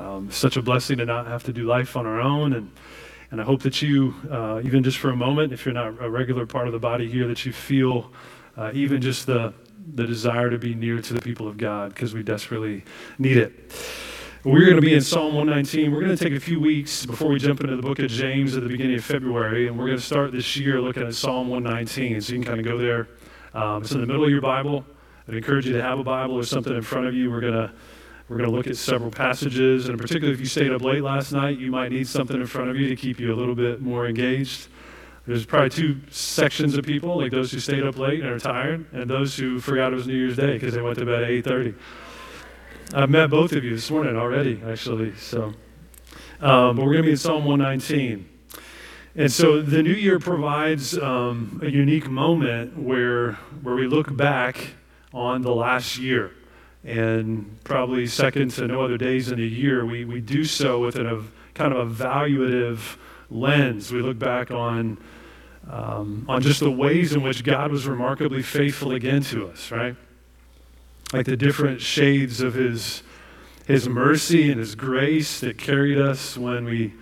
Um, such a blessing to not have to do life on our own. And, and I hope that you, uh, even just for a moment, if you're not a regular part of the body here, that you feel uh, even just the, the desire to be near to the people of God because we desperately need it. We're going to be in Psalm 119. We're going to take a few weeks before we jump into the book of James at the beginning of February, and we're going to start this year looking at Psalm 119. So you can kind of go there. Um, it's in the middle of your Bible. I'd encourage you to have a Bible or something in front of you. We're going to we're going to look at several passages, and particularly if you stayed up late last night, you might need something in front of you to keep you a little bit more engaged. There's probably two sections of people, like those who stayed up late and are tired, and those who forgot it was New Year's Day because they went to bed at 8:30. I've met both of you this morning already, actually. So, um, but we're going to be in Psalm 119. And so the new year provides um, a unique moment where, where we look back on the last year. And probably second to no other days in the year, we, we do so with a kind of evaluative lens. We look back on, um, on just the ways in which God was remarkably faithful again to us, right? like the different shades of his his mercy and his grace that carried us when we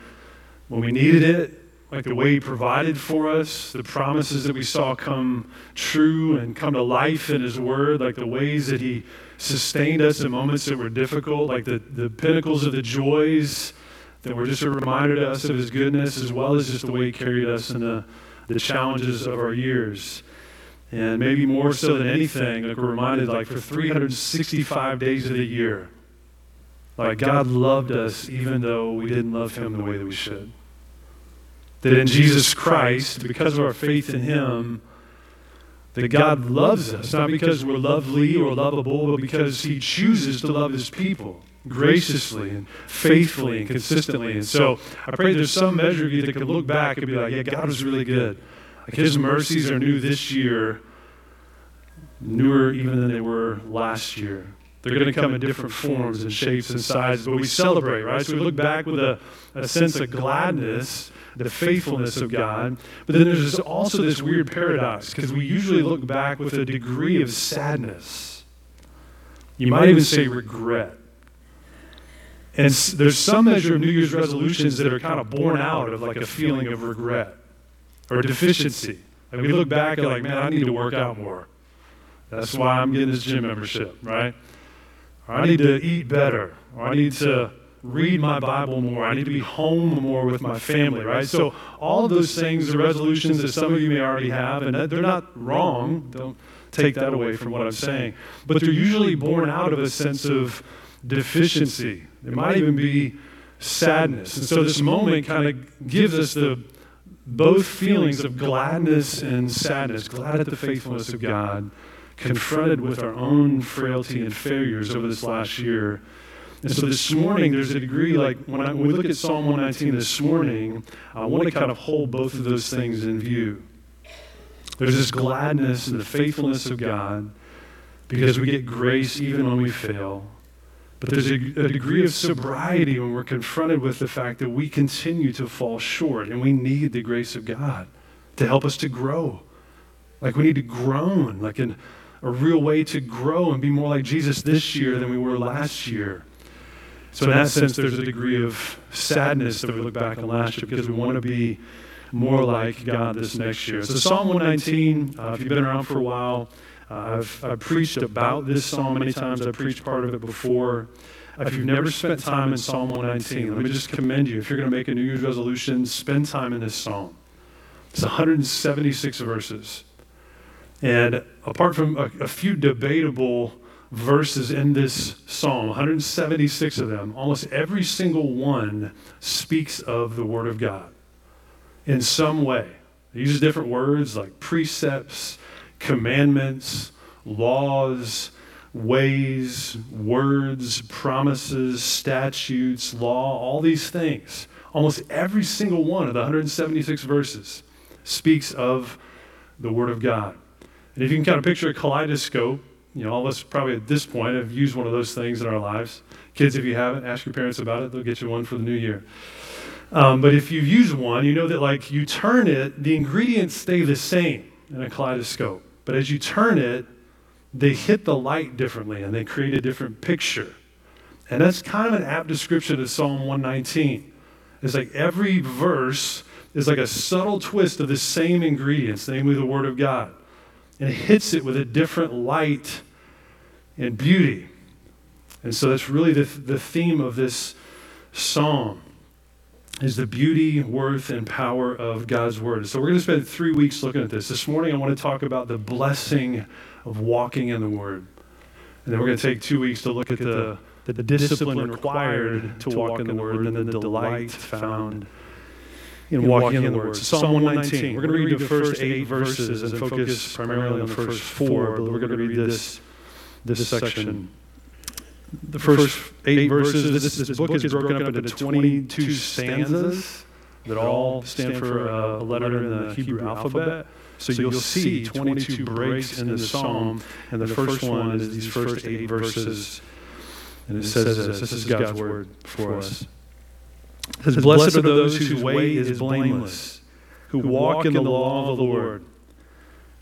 when we needed it like the way he provided for us the promises that we saw come true and come to life in his word like the ways that he sustained us in moments that were difficult like the, the pinnacles of the joys that were just a reminder to us of his goodness as well as just the way he carried us in the, the challenges of our years and maybe more so than anything, like we're reminded, like for 365 days of the year, like God loved us even though we didn't love Him the way that we should. That in Jesus Christ, because of our faith in Him, that God loves us, not because we're lovely or lovable, but because He chooses to love His people graciously and faithfully and consistently. And so I pray there's some measure of you that can look back and be like, yeah, God was really good. Like his mercies are new this year, newer even than they were last year. They're going to come in different forms and shapes and sizes, but we celebrate, right? So we look back with a, a sense of gladness, the faithfulness of God. But then there's also this weird paradox because we usually look back with a degree of sadness. You might even say regret. And there's some measure of New Year's resolutions that are kind of born out of like a feeling of regret or deficiency. Like we look back and like, man, I need to work out more. That's why I'm getting this gym membership, right? Or I need to eat better. Or I need to read my Bible more. I need to be home more with my family, right? So all of those things are resolutions that some of you may already have, and they're not wrong. Don't take that away from what I'm saying. But they're usually born out of a sense of deficiency. It might even be sadness. And so this moment kind of gives us the both feelings of gladness and sadness, glad at the faithfulness of God, confronted with our own frailty and failures over this last year. And so this morning, there's a degree like when, I, when we look at Psalm 119 this morning, I want to kind of hold both of those things in view. There's this gladness and the faithfulness of God because we get grace even when we fail. But there's a, a, degree of sobriety when we're confronted with the fact that we continue to fall short and we need the grace of God to help us to grow. Like we need to groan, like in a real way to grow and be more like Jesus this year than we were last year. So, in that sense, there's a degree of sadness that we look back on last year because we want to be more like God this next year. So, Psalm 119, uh, if you've been around for a while, uh, I've, I've preached about this psalm many times. I've preached part of it before. If you've never spent time in Psalm 119, let me just commend you. If you're going to make a New Year's resolution, spend time in this psalm. It's 176 verses. And apart from a, a few debatable verses in this psalm, 176 of them, almost every single one speaks of the Word of God in some way. They use different words like precepts, commandments, laws, ways, words, promises, statutes, law, all these things. Almost every single one of the 176 verses speaks of the Word of God. And if you can kind of picture a kaleidoscope, you know, all of us probably at this point have used one of those things in our lives. Kids, if you haven't, ask your parents about it. They'll get you one for the new year. Um, but if you use one, you know that like you turn it, the ingredients stay the same in a kaleidoscope. But as you turn it, they hit the light differently and they create a different picture. And that's kind of an apt description of Psalm 119. It's like every verse is like a subtle twist of the same ingredients, namely the Word of God. And it hits it with a different light and beauty. And so that's really the, the theme of this psalm is the beauty, worth, and power of God's Word. So we're going to spend three weeks looking at this. This morning I want to talk about the blessing of walking in the Word. And then we're going to take two weeks to look at the, the, the discipline required to walk in the Word and then the delight found in walking in the Word. So Psalm 119. We're going to read the first eight verses and focus primarily on the first four, but we're going to read this, this section the first eight verses. This, this book is broken up into 22 stanzas that all stand for a letter in the Hebrew alphabet. So you'll see 22 breaks in the psalm, and the first one is these first eight verses. And it says this this is God's word for us. It says, Blessed are those whose way is blameless, who walk in the law of the Lord.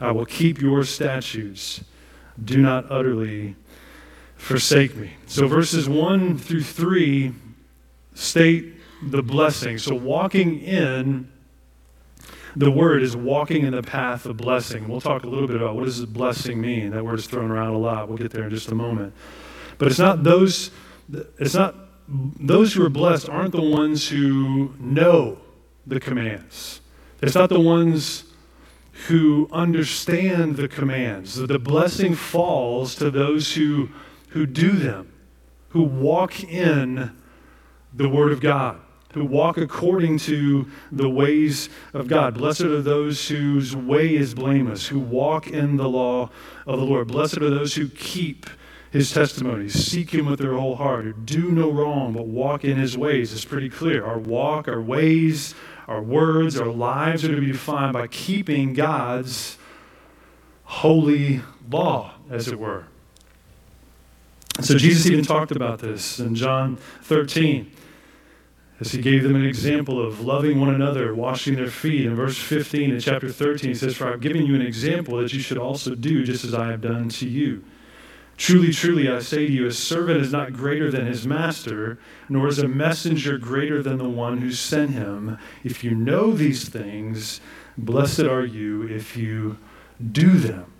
I will keep your statutes. Do not utterly forsake me. So verses 1 through 3 state the blessing. So walking in the word is walking in the path of blessing. We'll talk a little bit about what does blessing mean. That word is thrown around a lot. We'll get there in just a moment. But it's not those it's not those who are blessed aren't the ones who know the commands. It's not the ones who understand the commands. The blessing falls to those who who do them, who walk in the Word of God, who walk according to the ways of God. Blessed are those whose way is blameless, who walk in the law of the Lord. Blessed are those who keep his testimonies, seek him with their whole heart, who do no wrong but walk in his ways. It's pretty clear. Our walk, our ways, our words, our lives are to be defined by keeping God's holy law, as it were. So Jesus even talked about this in John 13 as he gave them an example of loving one another, washing their feet. In verse 15 in chapter 13, he says, For I've given you an example that you should also do just as I have done to you. Truly, truly, I say to you, a servant is not greater than his master, nor is a messenger greater than the one who sent him. If you know these things, blessed are you if you do them.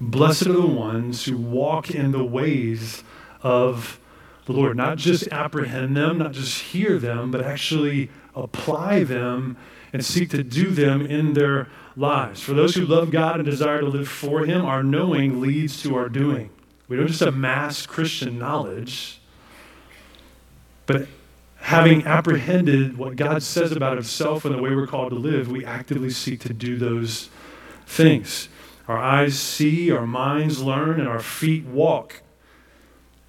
Blessed are the ones who walk in the ways of the Lord. Not just apprehend them, not just hear them, but actually apply them and seek to do them in their lives. For those who love God and desire to live for Him, our knowing leads to our doing. We don't just amass Christian knowledge, but having apprehended what God says about Himself and the way we're called to live, we actively seek to do those things. Our eyes see, our minds learn, and our feet walk.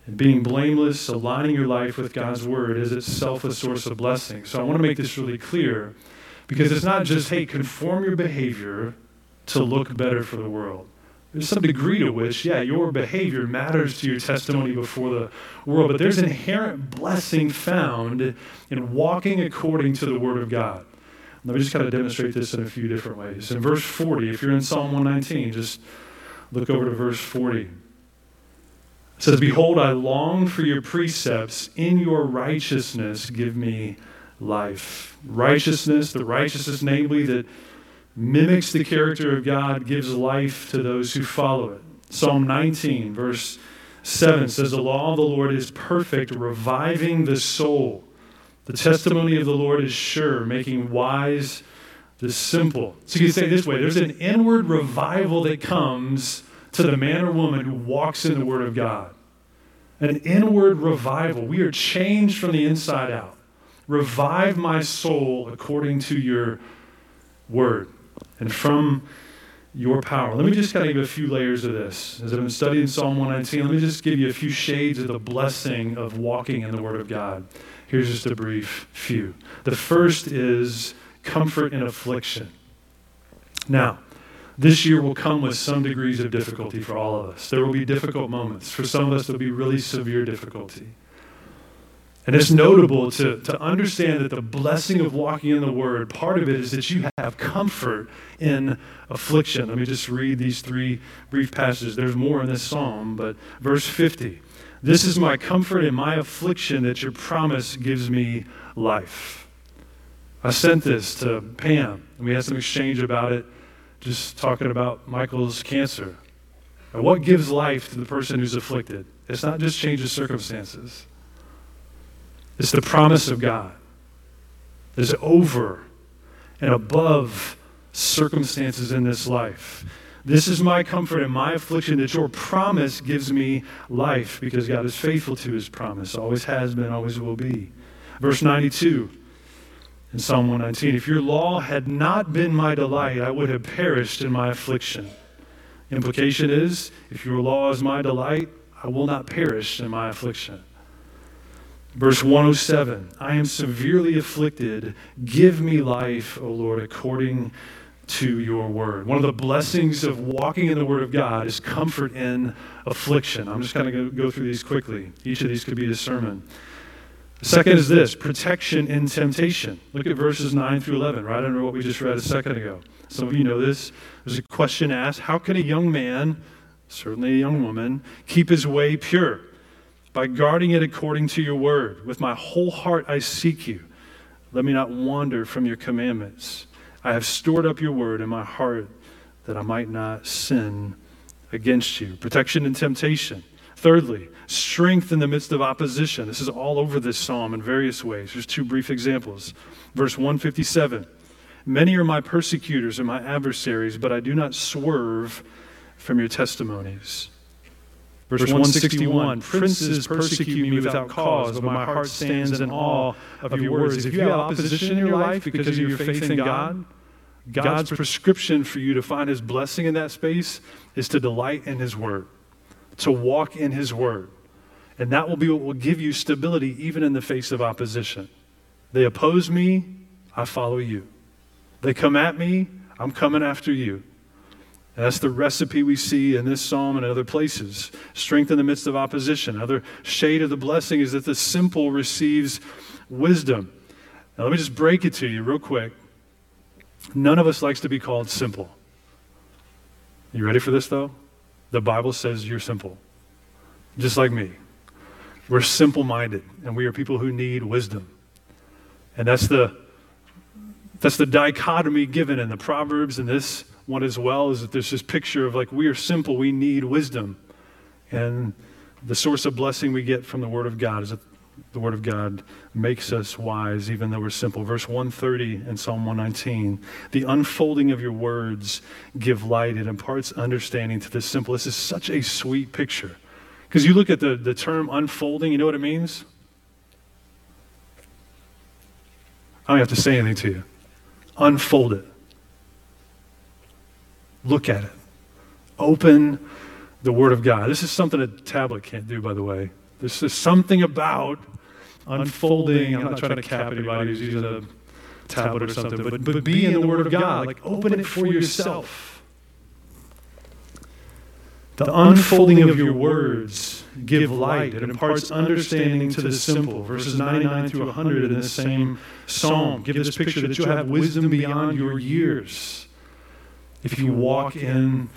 And being blameless, aligning your life with God's word is itself a source of blessing. So I want to make this really clear because it's not just, hey, conform your behavior to look better for the world. There's some degree to which, yeah, your behavior matters to your testimony before the world, but there's inherent blessing found in walking according to the Word of God. Let me just kind of demonstrate this in a few different ways. In verse 40, if you're in Psalm 119, just look over to verse 40. It says, Behold, I long for your precepts. In your righteousness, give me life. Righteousness, the righteousness, namely, that mimics the character of God, gives life to those who follow it. Psalm 19, verse 7 says, The law of the Lord is perfect, reviving the soul. The testimony of the Lord is sure, making wise the simple. So you can say this way there's an inward revival that comes to the man or woman who walks in the Word of God. An inward revival. We are changed from the inside out. Revive my soul according to your word. And from your power. Let me just kind of give a few layers of this. As I've been studying Psalm 119, let me just give you a few shades of the blessing of walking in the Word of God. Here's just a brief few. The first is comfort in affliction. Now, this year will come with some degrees of difficulty for all of us. There will be difficult moments. For some of us, there'll be really severe difficulty. And it's notable to, to understand that the blessing of walking in the Word, part of it is that you have comfort in affliction. Let me just read these three brief passages. There's more in this psalm, but verse 50 This is my comfort in my affliction that your promise gives me life. I sent this to Pam, we had some exchange about it, just talking about Michael's cancer. And what gives life to the person who's afflicted? It's not just change of circumstances. It's the promise of God. It's over and above circumstances in this life. This is my comfort and my affliction that your promise gives me life because God is faithful to his promise, always has been, always will be. Verse 92 in Psalm 119 If your law had not been my delight, I would have perished in my affliction. Implication is if your law is my delight, I will not perish in my affliction. Verse 107 I am severely afflicted. Give me life, O Lord, according to your word. One of the blessings of walking in the word of God is comfort in affliction. I'm just going to go through these quickly. Each of these could be a sermon. The second is this protection in temptation. Look at verses 9 through 11, right under what we just read a second ago. Some of you know this. There's a question asked How can a young man, certainly a young woman, keep his way pure? By guarding it according to your word. With my whole heart I seek you. Let me not wander from your commandments. I have stored up your word in my heart that I might not sin against you. Protection and temptation. Thirdly, strength in the midst of opposition. This is all over this psalm in various ways. There's two brief examples. Verse 157 Many are my persecutors and my adversaries, but I do not swerve from your testimonies. Verse 161 Princes persecute me without cause, but my heart stands in awe of your words. If you have opposition in your life because of your faith in God, God's prescription for you to find his blessing in that space is to delight in his word, to walk in his word. And that will be what will give you stability even in the face of opposition. They oppose me, I follow you. They come at me, I'm coming after you. That's the recipe we see in this psalm and other places. Strength in the midst of opposition. Another shade of the blessing is that the simple receives wisdom. Now, let me just break it to you real quick. None of us likes to be called simple. You ready for this, though? The Bible says you're simple, just like me. We're simple minded, and we are people who need wisdom. And that's the, that's the dichotomy given in the Proverbs and this one as well is that there's this picture of like we are simple, we need wisdom. And the source of blessing we get from the Word of God is that the Word of God makes us wise, even though we're simple. Verse 130 in Psalm 119 The unfolding of your words give light, it imparts understanding to the simple. This is such a sweet picture. Because you look at the, the term unfolding, you know what it means? I don't have to say anything to you. Unfold it. Look at it. Open the Word of God. This is something a tablet can't do, by the way. This is something about unfolding. I'm not trying to cap anybody who's using a tablet or something, but, but be in the Word of God. Like, open it for yourself. The unfolding of your words give light. It imparts understanding to the simple. Verses 99 through 100 in the same psalm give this picture that you'll have wisdom beyond your years if you walk in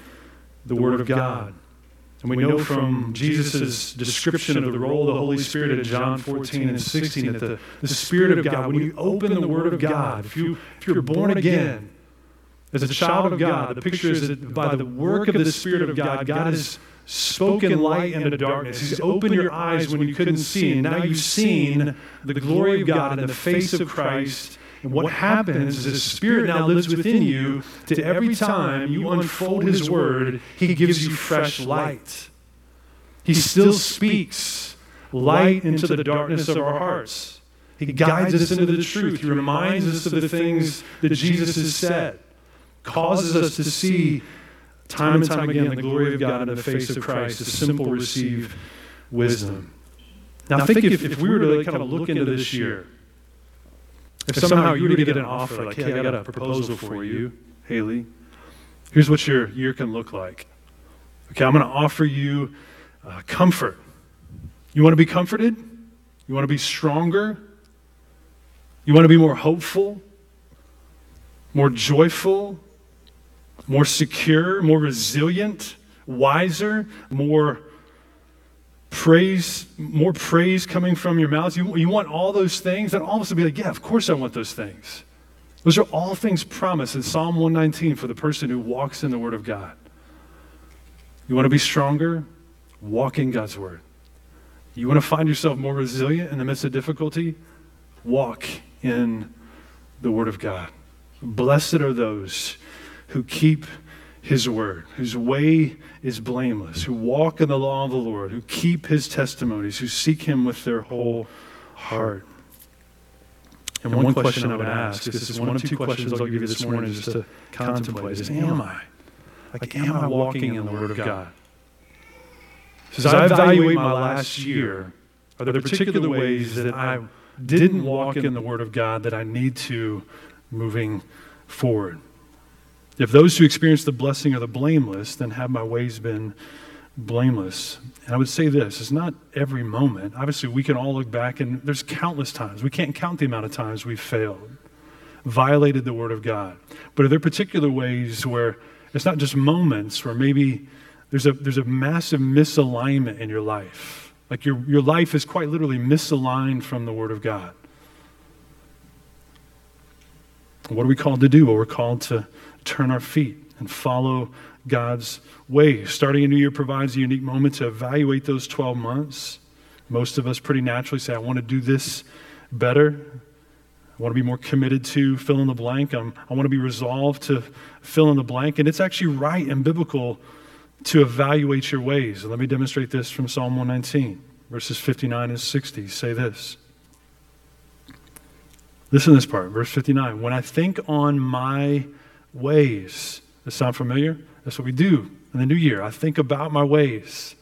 the Word of God. And we know from Jesus' description of the role of the Holy Spirit in John 14 and 16 that the, the Spirit of God, when you open the Word of God, if, you, if you're born again as a child of God, the picture is that by the work of the Spirit of God, God has spoken light into darkness. He's opened your eyes when you couldn't see, and now you've seen the glory of God in the face of Christ and what happens is His Spirit now lives within you to every time you unfold His Word, He gives you fresh light. He still speaks light into the darkness of our hearts. He guides us into the truth. He reminds us of the things that Jesus has said, causes us to see time and time again, the glory of God in the face of Christ, the simple receive wisdom. Now, think if, if we were to kind of look into this year, if somehow you were to get an offer, like, hey, I got a proposal for you, Haley, here's what your year can look like. Okay, I'm going to offer you uh, comfort. You want to be comforted? You want to be stronger? You want to be more hopeful? More joyful? More secure? More resilient? Wiser? More praise, more praise coming from your mouth. You, you want all those things? Of us would be like, yeah, of course I want those things. Those are all things promised in Psalm 119 for the person who walks in the Word of God. You want to be stronger? Walk in God's Word. You want to find yourself more resilient in the midst of difficulty? Walk in the Word of God. Blessed are those who keep his word, whose way is blameless, who walk in the law of the Lord, who keep his testimonies, who seek him with their whole heart. And, and one, one question I would ask, this is one of two questions I'll give you this morning just to contemplate, is am I? Like, am I walking in the word of God? As I evaluate my last year, are there particular ways that I didn't walk in the word of God that I need to moving forward? If those who experience the blessing are the blameless, then have my ways been blameless? And I would say this it's not every moment. Obviously, we can all look back, and there's countless times. We can't count the amount of times we've failed, violated the Word of God. But are there particular ways where it's not just moments, where maybe there's a, there's a massive misalignment in your life? Like your, your life is quite literally misaligned from the Word of God. What are we called to do? Well, we're called to turn our feet and follow God's way. Starting a new year provides a unique moment to evaluate those 12 months. Most of us pretty naturally say, I want to do this better. I want to be more committed to fill in the blank. I'm, I want to be resolved to fill in the blank. And it's actually right and biblical to evaluate your ways. let me demonstrate this from Psalm 119, verses 59 and 60. Say this. Listen to this part, verse 59. When I think on my ways. Does sound familiar? That's what we do in the new year. I think about my ways,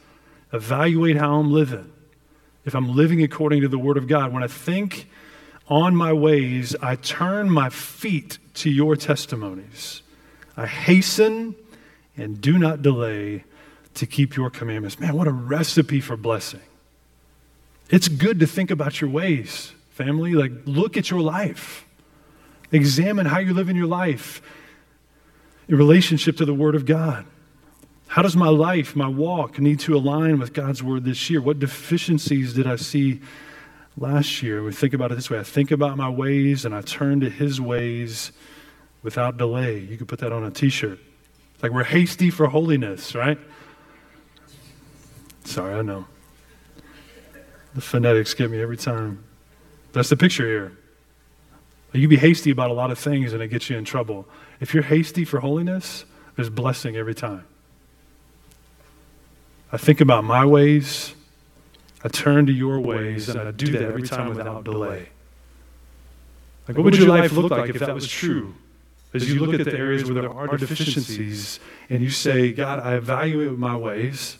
evaluate how I'm living. If I'm living according to the Word of God, when I think on my ways, I turn my feet to your testimonies. I hasten and do not delay to keep your commandments. Man, what a recipe for blessing. It's good to think about your ways, family. Like, look at your life, examine how you live in your life in relationship to the Word of God? How does my life, my walk, need to align with God's Word this year? What deficiencies did I see last year? We think about it this way I think about my ways and I turn to His ways without delay. You could put that on a t shirt. Like we're hasty for holiness, right? Sorry, I know. The phonetics get me every time. That's the picture here. You be hasty about a lot of things and it gets you in trouble. If you're hasty for holiness, there's blessing every time. I think about my ways, I turn to your ways, and I do that every time without delay. Like, what would your life look like if that was true? As you look at the areas where there are deficiencies and you say, God, I evaluate my ways,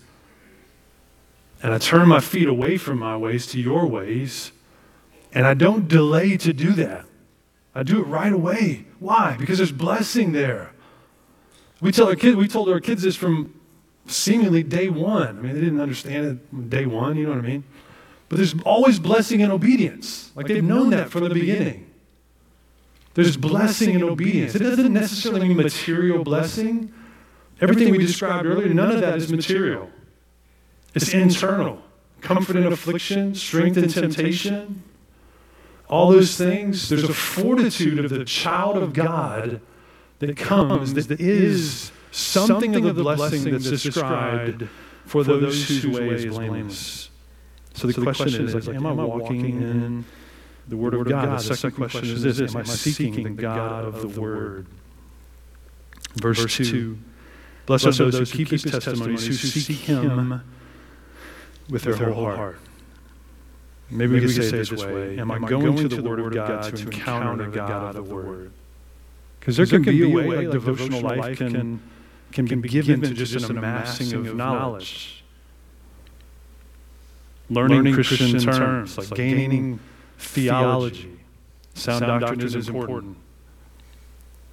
and I turn my feet away from my ways to your ways, and I don't delay to do that. I do it right away. Why? Because there's blessing there. We tell our kids, we told our kids this from seemingly day one. I mean, they didn't understand it day one, you know what I mean? But there's always blessing and obedience. Like they've known that from the beginning. There's blessing and obedience. It doesn't necessarily mean material blessing. Everything we described earlier, none of that is material. It's internal. Comfort in affliction, strength in temptation, all those things, there's a fortitude of the child of God that comes, that is something of the blessing that's described for those whose way is blameless. So the, question, is, like, am I walking in the Word of God? The second question is this Am I seeking the God of the Word? Verse 2 Blessed are those who keep his testimonies, who seek him with their whole heart. Maybe, Maybe we could say it this way Am I going, to the Word of God to encounter the God of the Word? Because there, there can be a way, like devotional life can can be given to just an amassing of knowledge. Learning Christian terms, like gaining theology. Sound doctrine is important.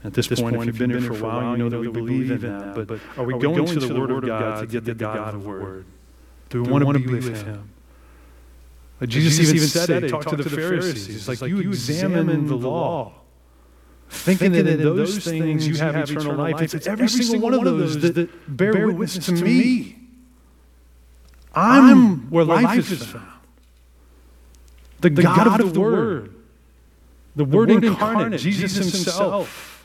At this point, if you've been here for a while, you know that we believe in that. But are we going to the Word of God to get the God of the Word? Do we want to be with Him? But Jesus, Jesus even said it. He talked to the Pharisees. He's like, you examine the law, thinking that in those things you have eternal life. It's every single one of those that bear witness to me. I'm where life is found. The God of the Word. The Word incarnate, Jesus Himself.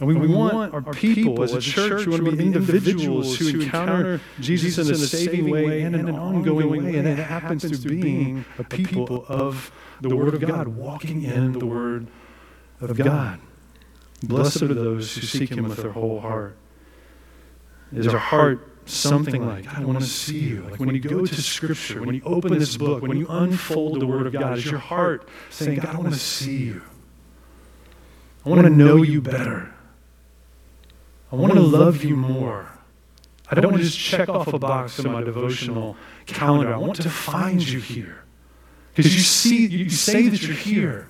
And we, we want our people as a church, we want to be individuals who encounter Jesus in a saving way and in an ongoing way. And that happens through being a people of the Word of God, walking in the Word of God. Blessed are those who seek Him with their whole heart. Is our heart something like, God, I want to see you? Like when you go to Scripture, when you open this book, when you unfold the Word of God, is your heart saying, God, I want to see you? I want to know you better. I want to love you more. I don't want to just check off a box in my devotional calendar. I want to find you here. Because you see, you say that you're here.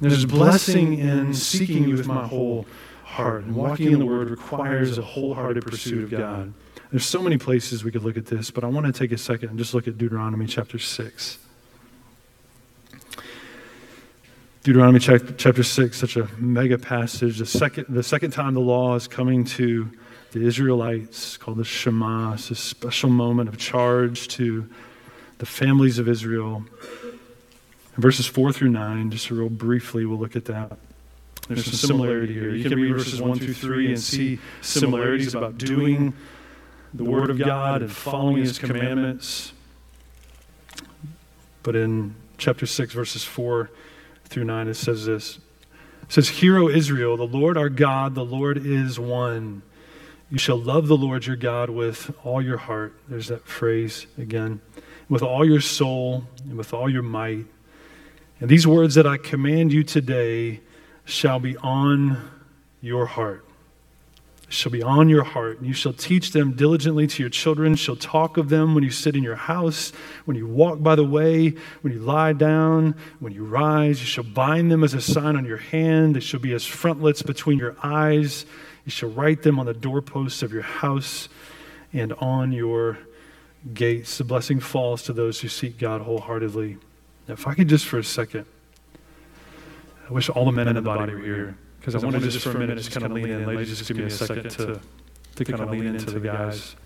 There's blessing in seeking you with my whole heart. And walking in the Word requires a wholehearted pursuit of God. There's so many places we could look at this, but I want to take a second and just look at Deuteronomy chapter 6. Deuteronomy chapter 6, such a mega passage. The second, the second time the law is coming to the Israelites, called the Shema. It's a special moment of charge to the families of Israel. Verses 4 through 9, just real briefly, we'll look at that. There's some similarity here. You can read verses 1 through 3 and see similarities about doing the Word of God and following His commandments. But in chapter 6, verses 4 through 9, it says this. It says, Hear, O Israel, the Lord our God, the Lord is one. You shall love the Lord your God with all your heart. There's that phrase again. With all your soul and with all your might. And these words that I command you today shall be on your heart shall be on your heart, and you shall teach them diligently to your children, shall talk of them when you sit in your house, when you walk by the way, when you lie down, when you rise. You shall bind them as a sign on your hand. They shall be as frontlets between your eyes. You shall write them on the doorposts of your house and on your gates. The blessing falls to those who seek God wholeheartedly. Now, if I could just for a second, I wish all the men in the body were here. Because I wanted to just for a minute just kind of lean in. Ladies, just give me a second to, to kind of lean into the guys.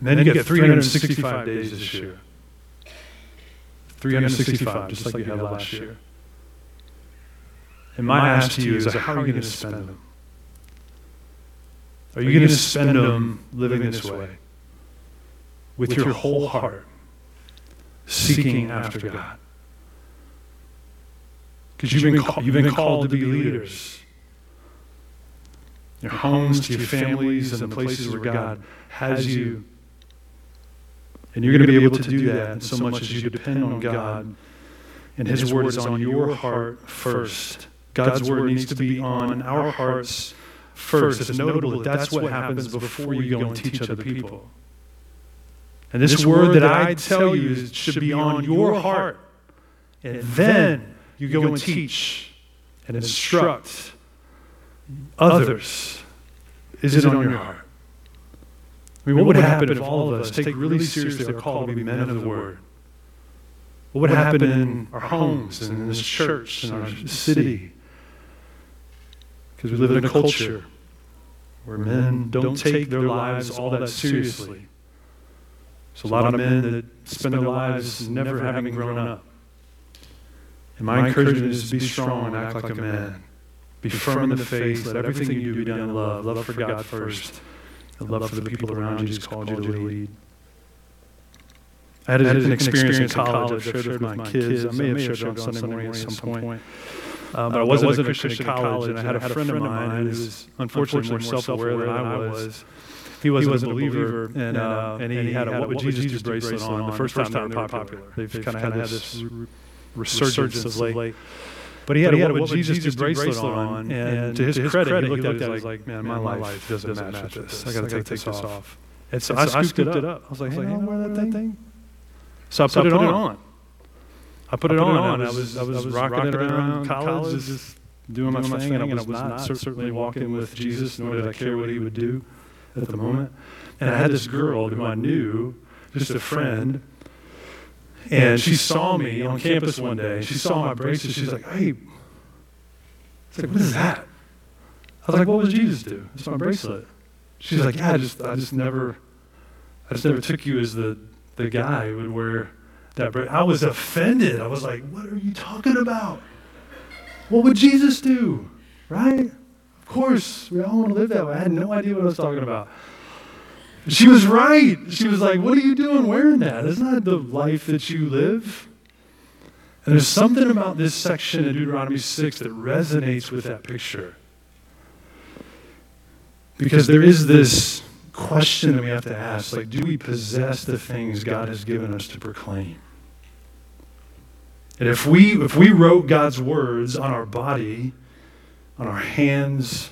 And then you get 365 days this year. 365, just like you had last year. And my ask to you is how are you going to spend them? Are you going to spend them living this way? With your whole heart, seeking after God? Because you've, been, you've been called to be leaders. Your homes, to your families, and the places where God has you. And you're going to be able to do that so much as you depend on God. And His Word is on your heart first. God's Word needs to be on our hearts first. It's notable that that's what happens before you go and teach other people. And this, word that I tell you should be on your heart. And then you go and teach and instruct others. Is it on your heart? I mean, what would happen if all of us take really seriously our call to be men of the Word? What would happen in our homes and in this church and our city? Because we live in a culture where men don't take their lives all that seriously. There's a lot of men that spend their lives never having grown up. And my, encouragement is to be strong and act like a man. Be firm in the faith. Let everything you do be done in love. Love for God first. And love for the people around you Jesus called you to lead. I had, I had an experience in college I've shared with my kids. I may have shared it on Sunday morning at some point. Um, but I wasn't, a Christian in college, and I had a friend of mine who was unfortunately more self-aware than I was. He wasn't, a believer, and, uh, and he had a What Would Jesus Do bracelet on the first time they were popular. They've kind of had this resurgence of late. But he had, but he a, had a Jesus, Jesus bracelet, bracelet on, and, and to his, to his credit, credit, he looked, he looked at it like, man, my, my life doesn't match, match with this. I got to take, this off. off. And so, and so I, scooped I scooped it up. I was like, hey, I wear that thing? So I put, it, on. I put it on. I was, I was rocking it around college, just doing my thing, and I was not certainly walking with Jesus, nor did I care what he would do at the moment. And I had this girl who I knew, just a friend, and she saw me on campus one day. She saw my bracelet. She's like, hey, it's like, what is that? I was like, what would Jesus do? It's my bracelet. She's like, yeah, I just, I just never, I just never took you as the, the guy who would wear that bracelet. I was offended. I was like, what are you talking about? What would Jesus do? Right? Of course, we all want to live that way. I had no idea what I was talking about. She was right. She was like, What are you doing wearing that? Isn't that the life that you live? And there's something about this section in Deuteronomy 6 that resonates with that picture. Because there is this question that we have to ask like, do we possess the things God has given us to proclaim? And if we, if we wrote God's words on our body, on our hands,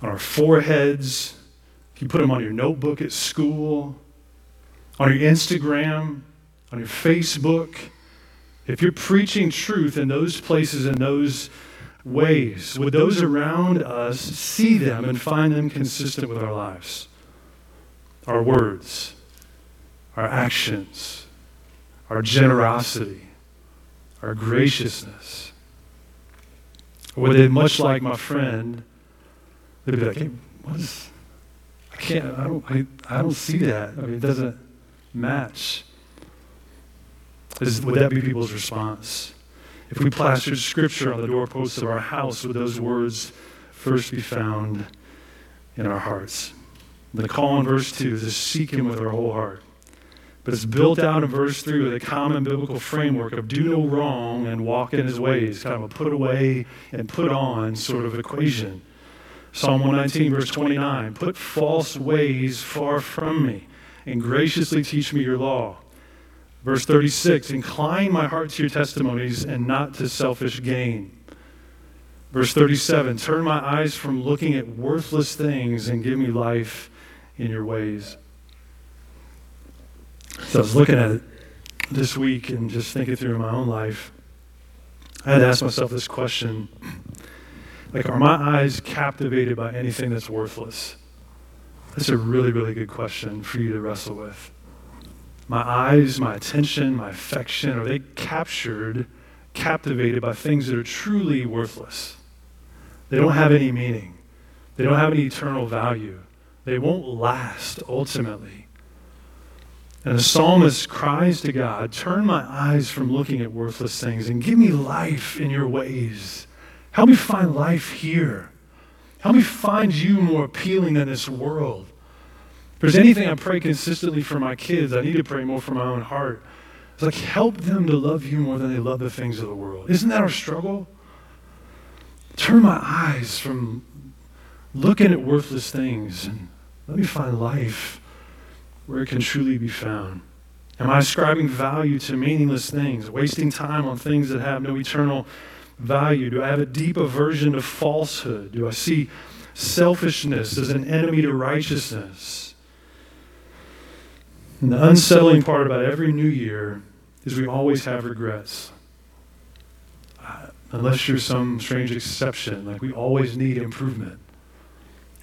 on our foreheads, you put them on your notebook at school, on your Instagram, on your Facebook. If you're preaching truth in those places, and those ways, would those around us see them and find them consistent with our lives? Our words, our actions, our generosity, our graciousness. Or would they, much like my friend, they'd be like, hey, what is, can't, I don't, I, I don't see that. I mean, it doesn't match. Is, would that be people's response? If we plastered scripture on the doorposts of our house, would those words first be found in our hearts? The call in verse 2 is to seek Him with our whole heart. But it's built out in verse 3 with a common biblical framework of do no wrong and walk in His ways, kind of a put away and put on sort of equation. Psalm 119, verse 29 Put false ways far from me and graciously teach me your law. Verse 36 Incline my heart to your testimonies and not to selfish gain. Verse 37 Turn my eyes from looking at worthless things and give me life in your ways. So I was looking at it this week and just thinking through my own life. I had to ask myself this question like, are my eyes captivated by anything that's worthless? That's a really, really good question for you to wrestle with. My eyes, my attention, my affection, are they captured, captivated by things that are truly worthless? They don't have any meaning, they don't have any eternal value, they won't last ultimately. And the psalmist cries to God, Turn my eyes from looking at worthless things and give me life in your ways. Help me find life here. Help me find you more appealing than this world. If there's anything I pray consistently for my kids, I need to pray more for my own heart. It's like help them to love you more than they love the things of the world. Isn't that our struggle? Turn my eyes from looking at worthless things and let me find life where it can truly be found. Am I ascribing value to meaningless things, wasting time on things that have no eternal value? Do I have a deep aversion to falsehood? Do I see selfishness as an enemy to righteousness? And the unsettling part about every new year is we always have regrets. Uh, unless you're some strange exception, like we always need improvement.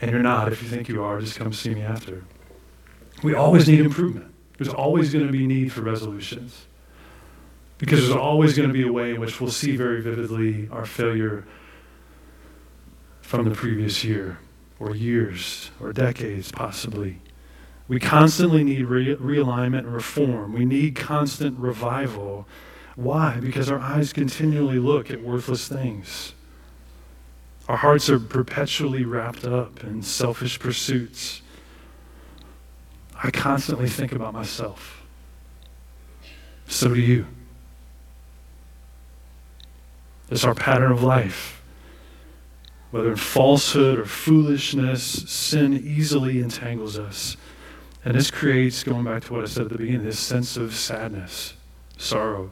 And you're not. If you think you are, just come see me after. We always need improvement. There's always going to be need for resolutions. Because there's always going to be a way in which we'll see very vividly our failure from the previous year, or years, or decades, possibly. We constantly need re- realignment and reform. We need constant revival. Why? Because our eyes continually look at worthless things. Our hearts are perpetually wrapped up in selfish pursuits. I constantly think about myself. So do you. It's our pattern of life. Whether in falsehood or foolishness, sin easily entangles us. And this creates, going back to what I said at the beginning, this sense of sadness, sorrow.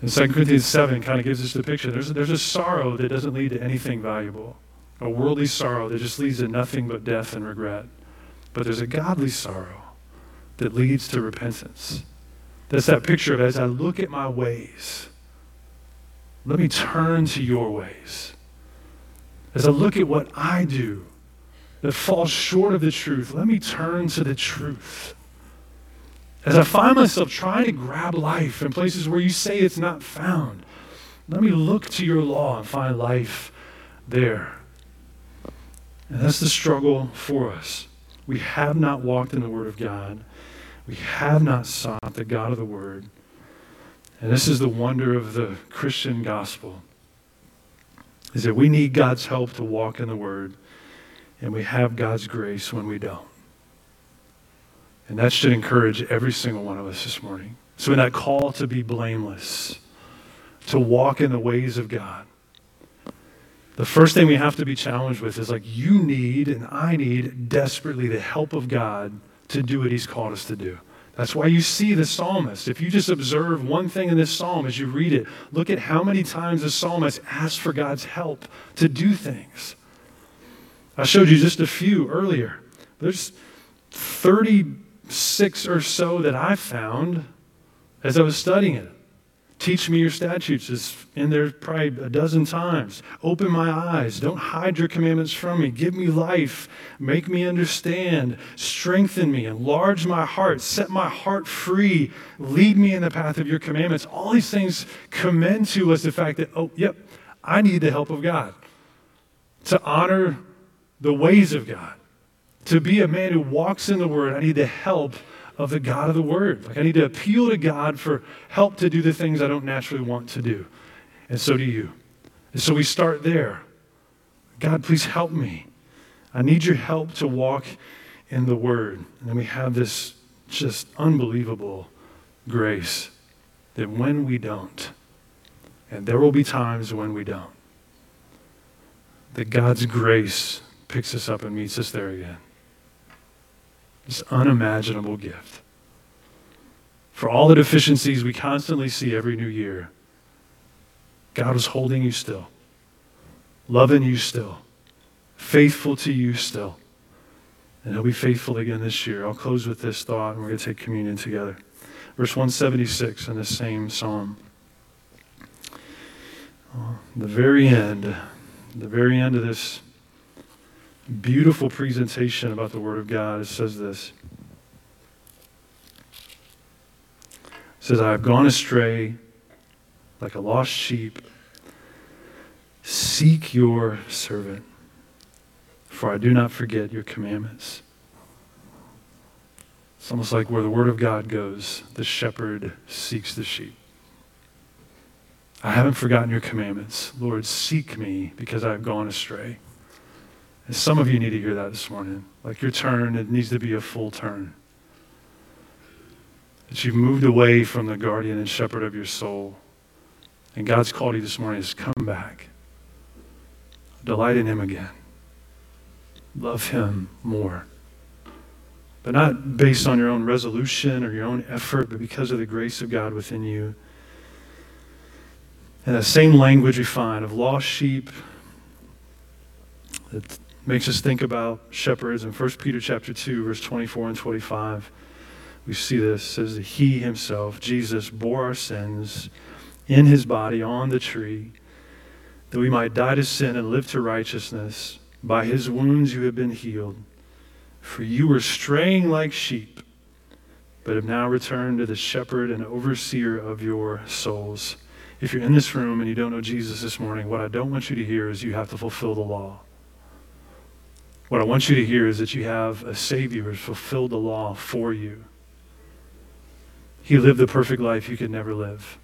And 2 Corinthians 7 kind of gives us the picture. There's, there's a sorrow that doesn't lead to anything valuable, a worldly sorrow that just leads to nothing but death and regret. But there's a godly sorrow that leads to repentance. That's that picture of as I look at my ways, let me turn to your ways. As I look at what I do that falls short of the truth, let me turn to the truth. As I find myself trying to grab life in places where you say it's not found, let me look to your law and find life there. And that's the struggle for us. We have not walked in the Word of God. We have not sought the God of the Word. And this is the wonder of the Christian gospel is that we need God's help to walk in the Word, and we have God's grace when we don't. And that should encourage every single one of us this morning. So, in that call to be blameless, to walk in the ways of God, the first thing we have to be challenged with is like, you need and I need desperately the help of God to do what He's called us to do. That's why you see the psalmist. If you just observe one thing in this psalm as you read it, look at how many times the psalmist asks for God's help to do things. I showed you just a few earlier. There's 36 or so that I found as I was studying it. Teach me your statutes is in there probably a dozen times. Open my eyes. Don't hide your commandments from me. Give me life. Make me understand. Strengthen me. Enlarge my heart. Set my heart free. Lead me in the path of your commandments. All these things commend to us the fact that, oh, yep, I need the help of God to honor the ways of God. To be a man who walks in the word, I need the help of the God of the Word. Like I need to appeal to God for help to do the things I don't naturally want to do. And so do you. And so we start there. God, please help me. I need your help to walk in the Word. And then we have this just unbelievable grace that when we don't, and there will be times when we don't, that God's grace picks us up and meets us there again. This unimaginable gift. For all the deficiencies we constantly see every new year, God was holding you still, loving you still, faithful to you still. And he'll be faithful again this year. I'll close with this thought, and we're going to take communion together. Verse 176 in the same psalm. Uh, the very end, the very end of this beautiful presentation about the Word of God. It says this. It says, I have gone astray like a lost sheep. Seek your servant, for I do not forget your commandments. It's almost like where the Word of God goes, the shepherd seeks the sheep. I haven't forgotten your commandments. Lord, seek me because I have gone astray. And some of you need to hear that this morning. Like your turn, it needs to be a full turn. That you've moved away from the guardian and shepherd of your soul. And God's called you this morning to come back. Delight in Him again. Love Him more. But not based on your own resolution or your own effort, but because of the grace of God within you. And that same language we find of lost sheep that makes us think about shepherds in 1 Peter chapter 2, verse 24 and 25. We see this says that he himself, Jesus, bore our sins in his body on the tree, that we might die to sin and live to righteousness. By his wounds you have been healed. For you were straying like sheep, but have now returned to the shepherd and overseer of your souls. If you're in this room and you don't know Jesus this morning, what I don't want you to hear is you have to fulfill the law. What I want you to hear is that you have a Savior who's fulfilled the law for you. He lived the perfect life you could never live.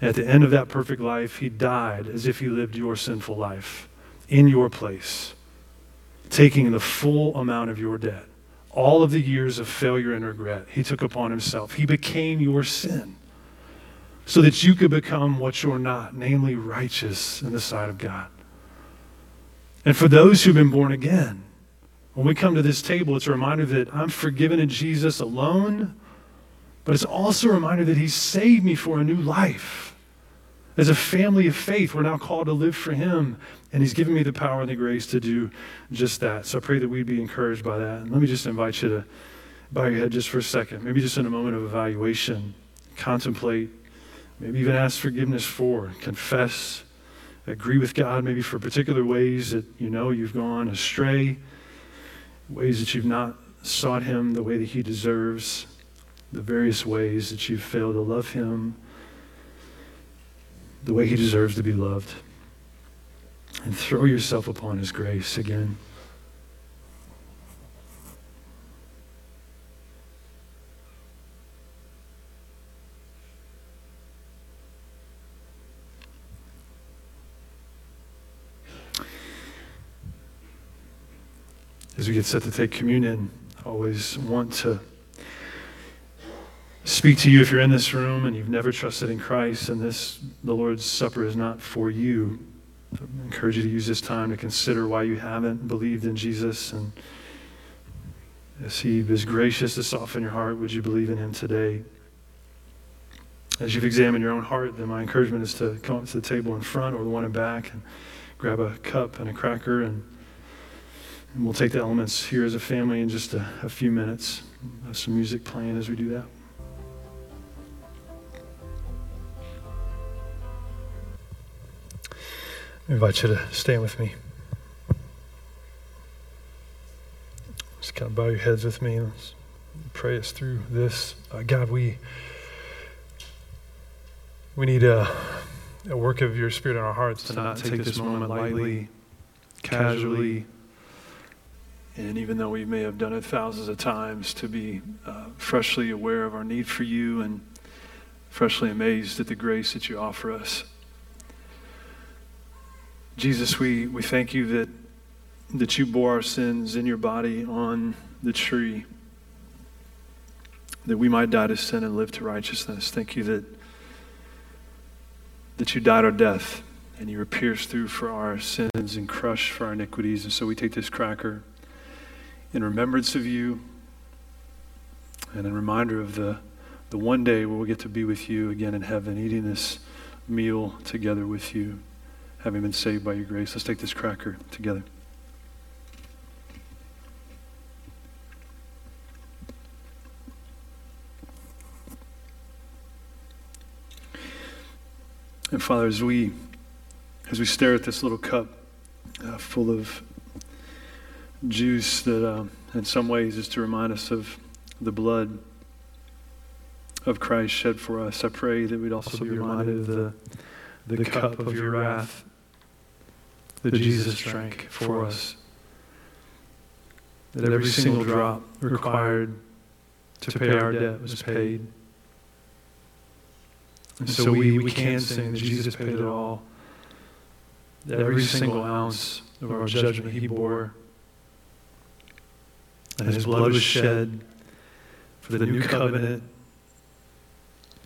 At the end of that perfect life, he died as if he lived your sinful life in your place, taking the full amount of your debt. All of the years of failure and regret, he took upon himself. He became your sin so that you could become what you're not, namely righteous in the sight of God. And for those who've been born again, when we come to this table, it's a reminder that I'm forgiven in Jesus alone, but it's also a reminder that He saved me for a new life. As a family of faith, we're now called to live for Him, and He's given me the power and the grace to do just that. So I pray that we'd be encouraged by that. And let me just invite you to bow your head just for a second, maybe just in a moment of evaluation, contemplate, maybe even ask forgiveness for, confess, agree with God, maybe for particular ways that you know you've gone astray, ways that you've not sought Him the way that He deserves, the various ways that you've failed to love Him the way He deserves to be loved. And throw yourself upon His grace again. Get set to take communion, I always want to speak to you if you're in this room and you've never trusted in Christ and this the Lord's Supper is not for you. I encourage you to use this time to consider why you haven't believed in Jesus and as he is gracious to soften your heart, would you believe in him today? As you've examined your own heart, then my encouragement is to come up to the table in front or the one in back and grab a cup and a cracker and and we'll take the elements here as a family in just a, a few minutes. Have some music playing as we do that. I invite you to stand with me. Just kind of bow your heads with me. Let's pray us through this. Uh, God, we we need a, a work of your Spirit in our hearts to not take this moment lightly, casually and even though we may have done it thousands of times, to be uh, freshly aware of our need for you and freshly amazed at the grace that you offer us. Jesus, we, we thank you that, that you bore our sins in your body on the tree, that we might die to sin and live to righteousness. Thank you that, that you died our death and you were pierced through for our sins and crushed for our iniquities. And so we take this cracker in remembrance of you and a reminder of the, the one day where we'll get to be with you again in heaven, eating this meal together with you, having been saved by your grace. Let's take this cracker together. And Father, as we as we stare at this little cup uh, full of juice that, uh, in some ways, is to remind us of the blood of Christ shed for us. I pray that we'd also, also be reminded of the, the, the cup of your wrath that Jesus drank for us. That every single drop required to pay our debt was paid. And so we, we can sing that Jesus paid it all. That every single ounce of our judgment he bore and his blood was shed for the new covenant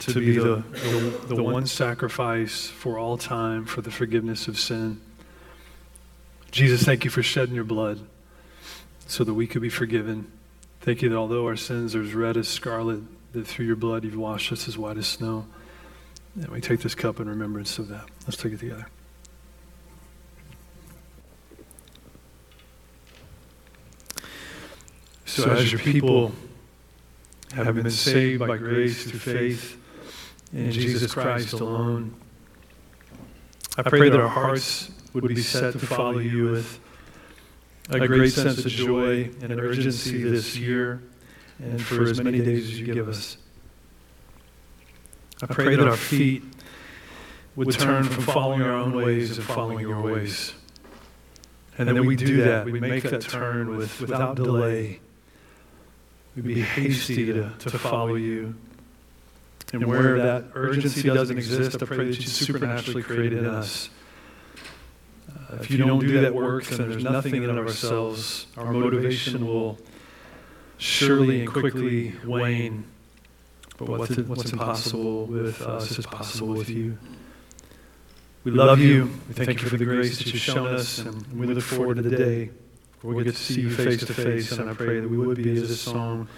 to be the, the, the one sacrifice for all time for the forgiveness of sin. Jesus, thank you for shedding your blood so that we could be forgiven. Thank you that although our sins are as red as scarlet, that through your blood you've washed us as white as snow. And we take this cup in remembrance of that. Let's take it together. So, as your people have been saved by grace through faith in Jesus Christ alone, I pray that our hearts would be set to follow you with a great sense of joy and an urgency this year and for as many days as you give us. I pray that our feet would turn from following our own ways and following your ways. And then we do that. We make that turn with, without delay We'd be hasty to, to follow you. And where that urgency doesn't exist, I pray that you supernaturally create in us. Uh, if you don't do that work, then there's nothing in and of ourselves. Our motivation will surely and quickly wane. But what's, what's impossible with us is possible with you. We love you. We thank you for the grace that you've shown us, and we look forward to the day we get to see you face to face, and I pray that we would be, as this song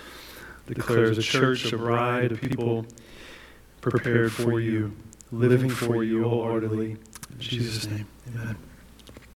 declares, a church, a bride, a people prepared for you living for you wholeheartedly. In Jesus' name, amen.